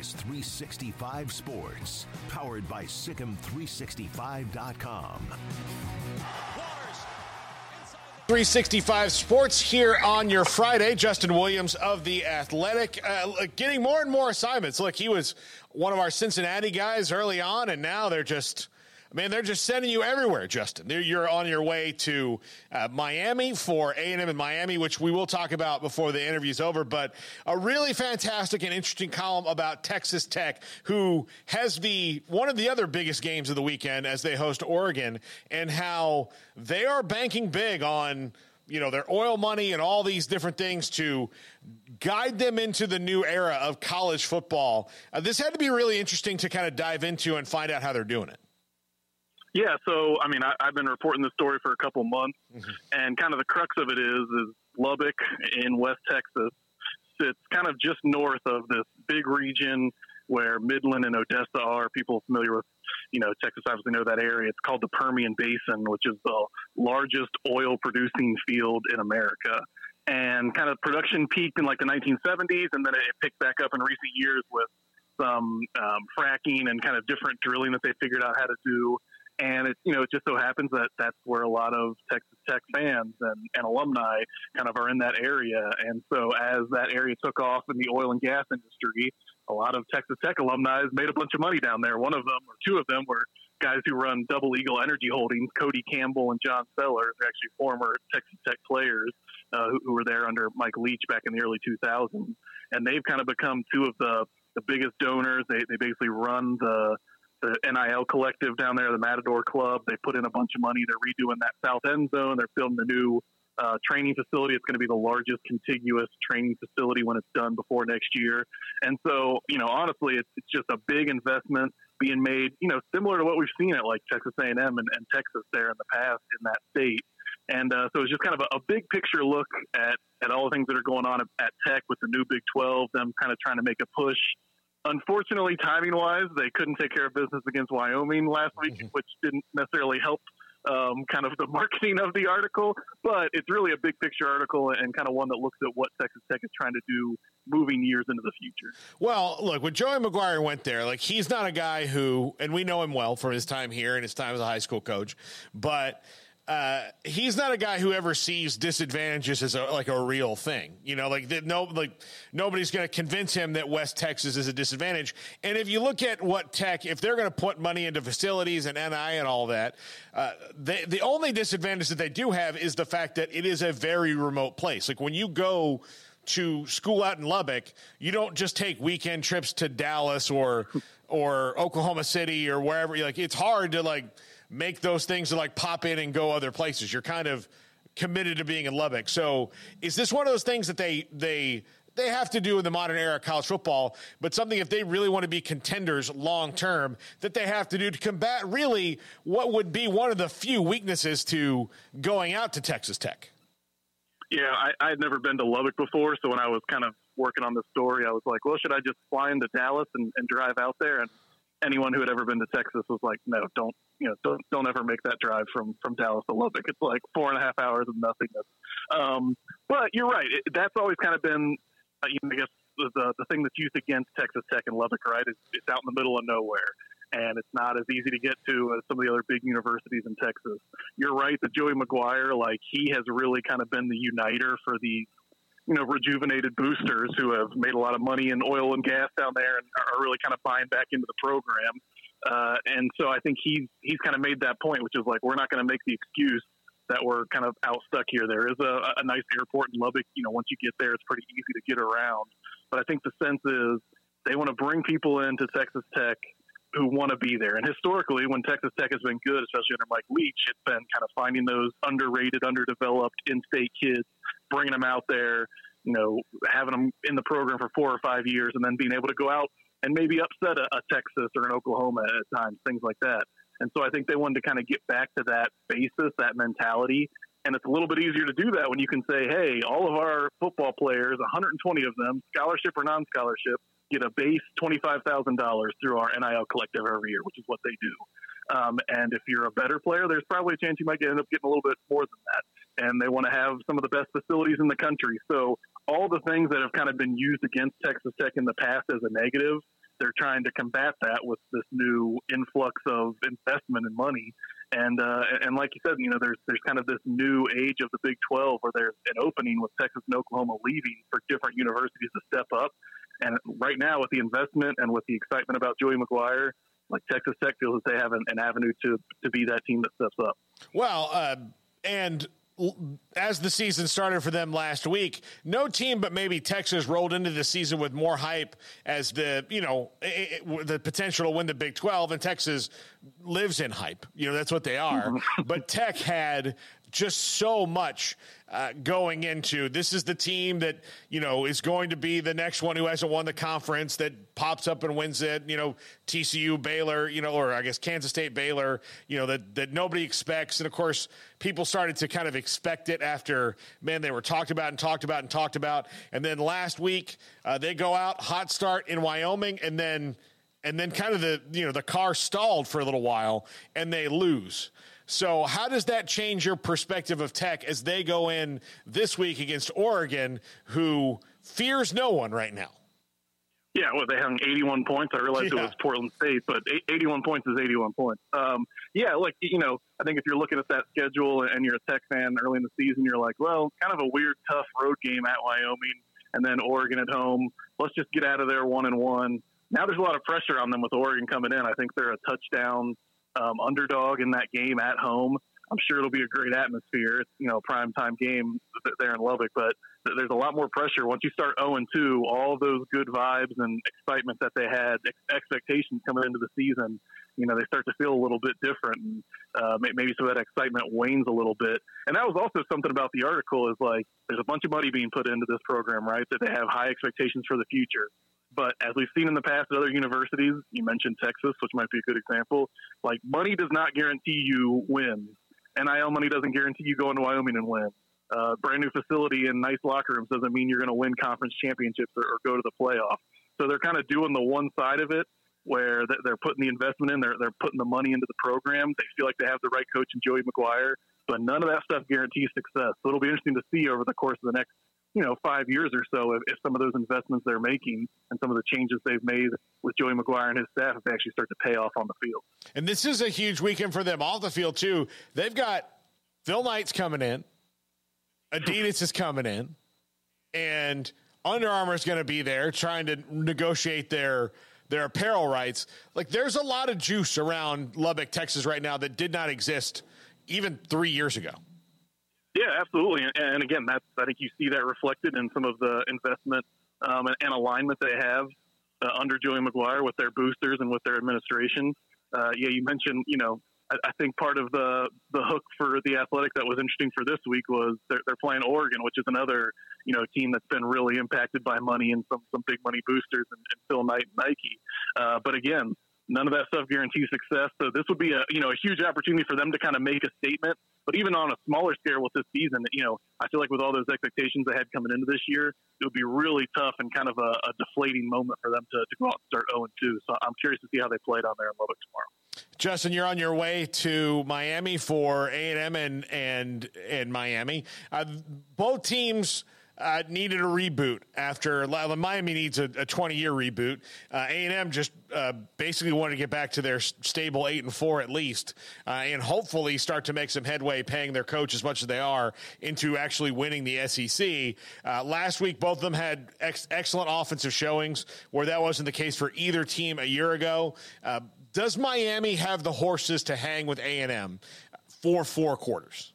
Is 365 Sports, powered by SicEm365.com. 365 Sports here on your Friday. Justin Williams of The Athletic uh, getting more and more assignments. Look, he was one of our Cincinnati guys early on, and now they're just. I mean, they're just sending you everywhere, Justin. They're, you're on your way to uh, Miami for A&M in Miami, which we will talk about before the interview's over. But a really fantastic and interesting column about Texas Tech, who has the one of the other biggest games of the weekend as they host Oregon, and how they are banking big on you know their oil money and all these different things to guide them into the new era of college football. Uh, this had to be really interesting to kind of dive into and find out how they're doing it. Yeah, so I mean, I, have been reporting this story for a couple months, mm-hmm. and kind of the crux of it is is Lubbock in West Texas sits kind of just north of this big region where Midland and Odessa are. People familiar with, you know, Texas obviously know that area. It's called the Permian Basin, which is the largest oil producing field in America. And kind of production peaked in like the 1970s, and then it picked back up in recent years with some um, fracking and kind of different drilling that they figured out how to do and it you know it just so happens that that's where a lot of Texas Tech fans and, and alumni kind of are in that area. And so as that area took off in the oil and gas industry, a lot of Texas Tech alumni made a bunch of money down there. One of them or two of them were guys who run Double Eagle Energy Holdings, Cody Campbell and John Sellers, they're actually former Texas Tech players uh, who, who were there under Mike Leach back in the early 2000s, and they've kind of become two of the the biggest donors. They they basically run the the NIL collective down there, the Matador Club. They put in a bunch of money. They're redoing that south end zone. They're building a new uh, training facility. It's going to be the largest contiguous training facility when it's done before next year. And so, you know, honestly, it's, it's just a big investment being made. You know, similar to what we've seen at like Texas A&M and, and Texas there in the past in that state. And uh, so it's just kind of a, a, big picture look at, at all the things that are going on at, at Tech with the new Big 12, them kind of trying to make a push Unfortunately, timing wise, they couldn't take care of business against Wyoming last week, mm-hmm. which didn't necessarily help um, kind of the marketing of the article. But it's really a big picture article and kind of one that looks at what Texas Tech is trying to do moving years into the future. Well, look, when Joey McGuire went there, like he's not a guy who, and we know him well from his time here and his time as a high school coach, but uh, he's not a guy who ever sees disadvantages as a, like a real thing. You know, like that. No, like nobody's going to convince him that West Texas is a disadvantage. And if you look at what Tech, if they're going to put money into facilities and NI and all that, uh, the only disadvantage that they do have is the fact that it is a very remote place. Like when you go to school out in Lubbock, you don't just take weekend trips to Dallas or or Oklahoma City or wherever. Like it's hard to like make those things like pop in and go other places. You're kind of committed to being in Lubbock. So is this one of those things that they they they have to do in the modern era of college football, but something if they really want to be contenders long term that they have to do to combat really what would be one of the few weaknesses to going out to Texas Tech? Yeah, I, I had never been to Lubbock before, so when I was kind of working on the story, I was like, well, should I just fly into Dallas and, and drive out there? And anyone who had ever been to Texas was like, no, don't you know, don't don't ever make that drive from from Dallas to Lubbock. It's like four and a half hours of nothingness. Um, but you're right. It, that's always kind of been, uh, you know, I guess the, the thing that's used against Texas Tech and Lubbock, right? Is it's out in the middle of nowhere. And it's not as easy to get to as some of the other big universities in Texas. You're right that Joey McGuire, like he has really kind of been the uniter for the you know, rejuvenated boosters who have made a lot of money in oil and gas down there and are really kind of buying back into the program. Uh, and so I think he's he's kind of made that point, which is like we're not going to make the excuse that we're kind of out stuck here. There is a, a nice airport in Lubbock. You know, once you get there, it's pretty easy to get around. But I think the sense is they want to bring people into Texas Tech who want to be there. And historically, when Texas Tech has been good, especially under Mike Leach, it's been kind of finding those underrated, underdeveloped in-state kids, bringing them out there, you know, having them in the program for four or five years and then being able to go out and maybe upset a, a Texas or an Oklahoma at times, things like that. And so I think they wanted to kind of get back to that basis, that mentality. And it's a little bit easier to do that when you can say, hey, all of our football players, 120 of them, scholarship or non scholarship, get a base $25,000 through our NIL collective every year, which is what they do. Um, and if you're a better player, there's probably a chance you might end up getting a little bit more than that. And they want to have some of the best facilities in the country. So all the things that have kind of been used against Texas Tech in the past as a negative, they're trying to combat that with this new influx of investment and money. And uh, and like you said, you know, there's there's kind of this new age of the Big 12 where there's an opening with Texas and Oklahoma leaving for different universities to step up. And right now, with the investment and with the excitement about Joey McGuire, like Texas Tech feels that they have an, an avenue to to be that team that steps up. Well, uh, and as the season started for them last week, no team but maybe Texas rolled into the season with more hype as the you know it, it, the potential to win the Big Twelve, and Texas lives in hype. You know that's what they are. but Tech had just so much uh, going into. This is the team that you know is going to be the next one who hasn't won the conference that pops up and wins it. You know TCU Baylor you know or I guess Kansas State Baylor you know that that nobody expects. And of course people started to kind of expect it after man they were talked about and talked about and talked about. And then last week uh, they go out hot start in Wyoming and then and then kind of the you know the car stalled for a little while and they lose so, how does that change your perspective of Tech as they go in this week against Oregon, who fears no one right now? Yeah, well, they hung 81 points. I realized yeah. it was Portland State, but 81 points is 81 points. Um, yeah, like, you know, I think if you're looking at that schedule and you're a Tech fan early in the season, you're like, well, kind of a weird, tough road game at Wyoming and then Oregon at home. Let's just get out of there one and one. Now there's a lot of pressure on them with Oregon coming in. I think they're a touchdown um, underdog in that game at home. I'm sure it'll be a great atmosphere. It's you know prime time game there in Lubbock, but there's a lot more pressure once you start 0 and 2. All those good vibes and excitement that they had, expectations coming into the season, you know, they start to feel a little bit different, and uh, maybe some of that excitement wanes a little bit. And that was also something about the article is like there's a bunch of money being put into this program, right? That they have high expectations for the future. But as we've seen in the past at other universities, you mentioned Texas, which might be a good example. Like money does not guarantee you wins. NIL money doesn't guarantee you go into Wyoming and win. Uh, brand new facility and nice locker rooms doesn't mean you're going to win conference championships or, or go to the playoff. So they're kind of doing the one side of it where they're putting the investment in, they're, they're putting the money into the program. They feel like they have the right coach in Joey McGuire, but none of that stuff guarantees success. So it'll be interesting to see over the course of the next you know five years or so if, if, some of those investments they're making and some of the changes they've made with Joey McGuire and his staff they actually start to pay off on the field. And this is a huge weekend for them off the field too. They've got Phil Knight's coming in, Adidas is coming in, and Under Armour is going to be there trying to negotiate their their apparel rights. Like there's a lot of juice around Lubbock, Texas right now that did not exist even three years ago. Yeah, absolutely. And, again, that's I think you see that reflected in some of the investment um, and, and, alignment they have uh, under Joey McGuire with their boosters and with their administration. Uh, yeah, you mentioned, you know, I, I, think part of the the hook for the athletic that was interesting for this week was they're, they're playing Oregon, which is another you know team that's been really impacted by money and some some big money boosters and, and Phil Knight and Nike. Uh, but again, none of that stuff guarantees success. So this would be a you know a huge opportunity for them to kind of make a statement but even on a smaller scale with this season, you know, I feel like with all those expectations they had coming into this year, it would be really tough and kind of a, a deflating moment for them to, to go out and start 0 2. So I'm curious to see how they play down there in Lubbock tomorrow. Justin, you're on your way to Miami for A and M and and and Miami. Uh, both teams uh, needed a reboot after Miami needs a, 20 year reboot. Uh, A&M just uh, basically wanted to get back to their stable eight and four at least, uh, and hopefully start to make some headway, paying their coach as much as they are into actually winning the SEC. Uh, last week, both of them had ex- excellent offensive showings, where that wasn't the case for either team a year ago. Uh, does Miami have the horses to hang with A&M for four quarters?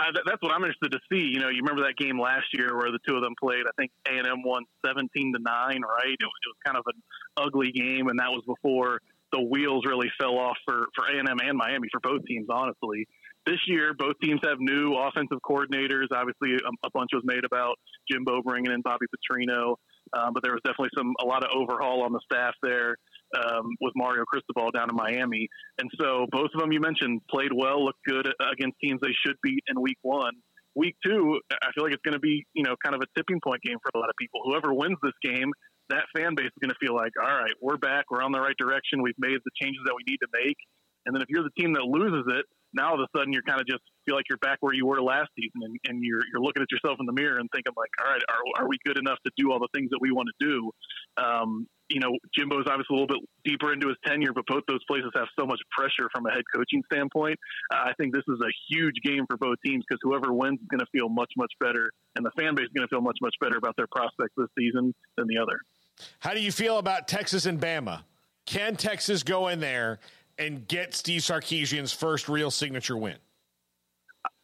Uh, that's what I'm interested to see. You know, you remember that game last year where the two of them played. I think A and M won 17 to nine. Right? It was, it was kind of an ugly game, and that was before the wheels really fell off for for A and M and Miami for both teams, honestly. this year, both teams have new offensive coordinators. Obviously, a, a bunch was made about Jimbo bringing in Bobby Petrino, um, but there was definitely some a lot of overhaul on the staff there um, with Mario Cristobal down in Miami. And so both of them you mentioned played well, looked good against teams they should beat in Week One. Week two, I feel like it's going to be you know kind of a tipping point game for a lot of people. Whoever wins this game that fan base is going to feel like, all right, we're back, we're on the right direction, we've made the changes that we need to make. And then if you're the team that loses it, now all of a sudden you're kind of just feel like you're back where you were last season, and, and you're you're looking at yourself in the mirror and thinking like, all right, are are we good enough to do all the things that we want to do? Um, you know, Jimbo's obviously a little bit deeper into his tenure, but both those places have so much pressure from a head coaching standpoint. Uh, I think this is a huge game for both teams because whoever wins is going to feel much much better, and the fan base is going to feel much much better about their prospects this season than the other. How do you feel about Texas and Bama? Can Texas go in there and get Steve Sarkisian's first real signature win?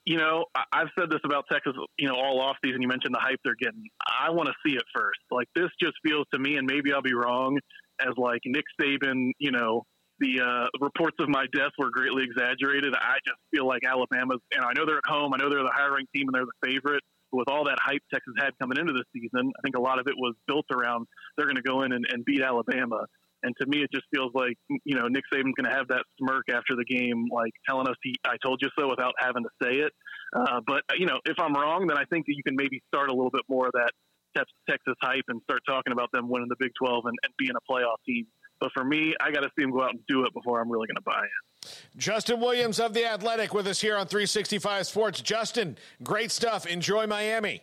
You know, I've said this about Texas, you know, all off season. You mentioned the hype they're getting. I want to see it first. Like this just feels to me, and maybe I'll be wrong, as like Nick Saban, you know, the uh, reports of my death were greatly exaggerated. I just feel like Alabama's, and I know they're at home. I know they're the higher ranked team and they're the favorite. But with all that hype Texas had coming into the season, I think a lot of it was built around they're going to go in and, and beat Alabama. And to me, it just feels like you know Nick Saban's going to have that smirk after the game, like telling us he "I told you so" without having to say it. Uh, but you know, if I'm wrong, then I think that you can maybe start a little bit more of that Texas hype and start talking about them winning the Big 12 and, and being a playoff team. But for me, I got to see them go out and do it before I'm really going to buy it. Justin Williams of The Athletic with us here on 365 Sports. Justin, great stuff. Enjoy Miami.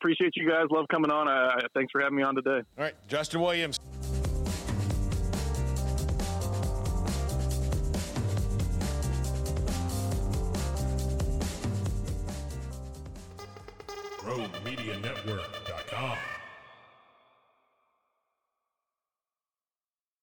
Appreciate you guys. Love coming on. Uh, thanks for having me on today. All right, Justin Williams.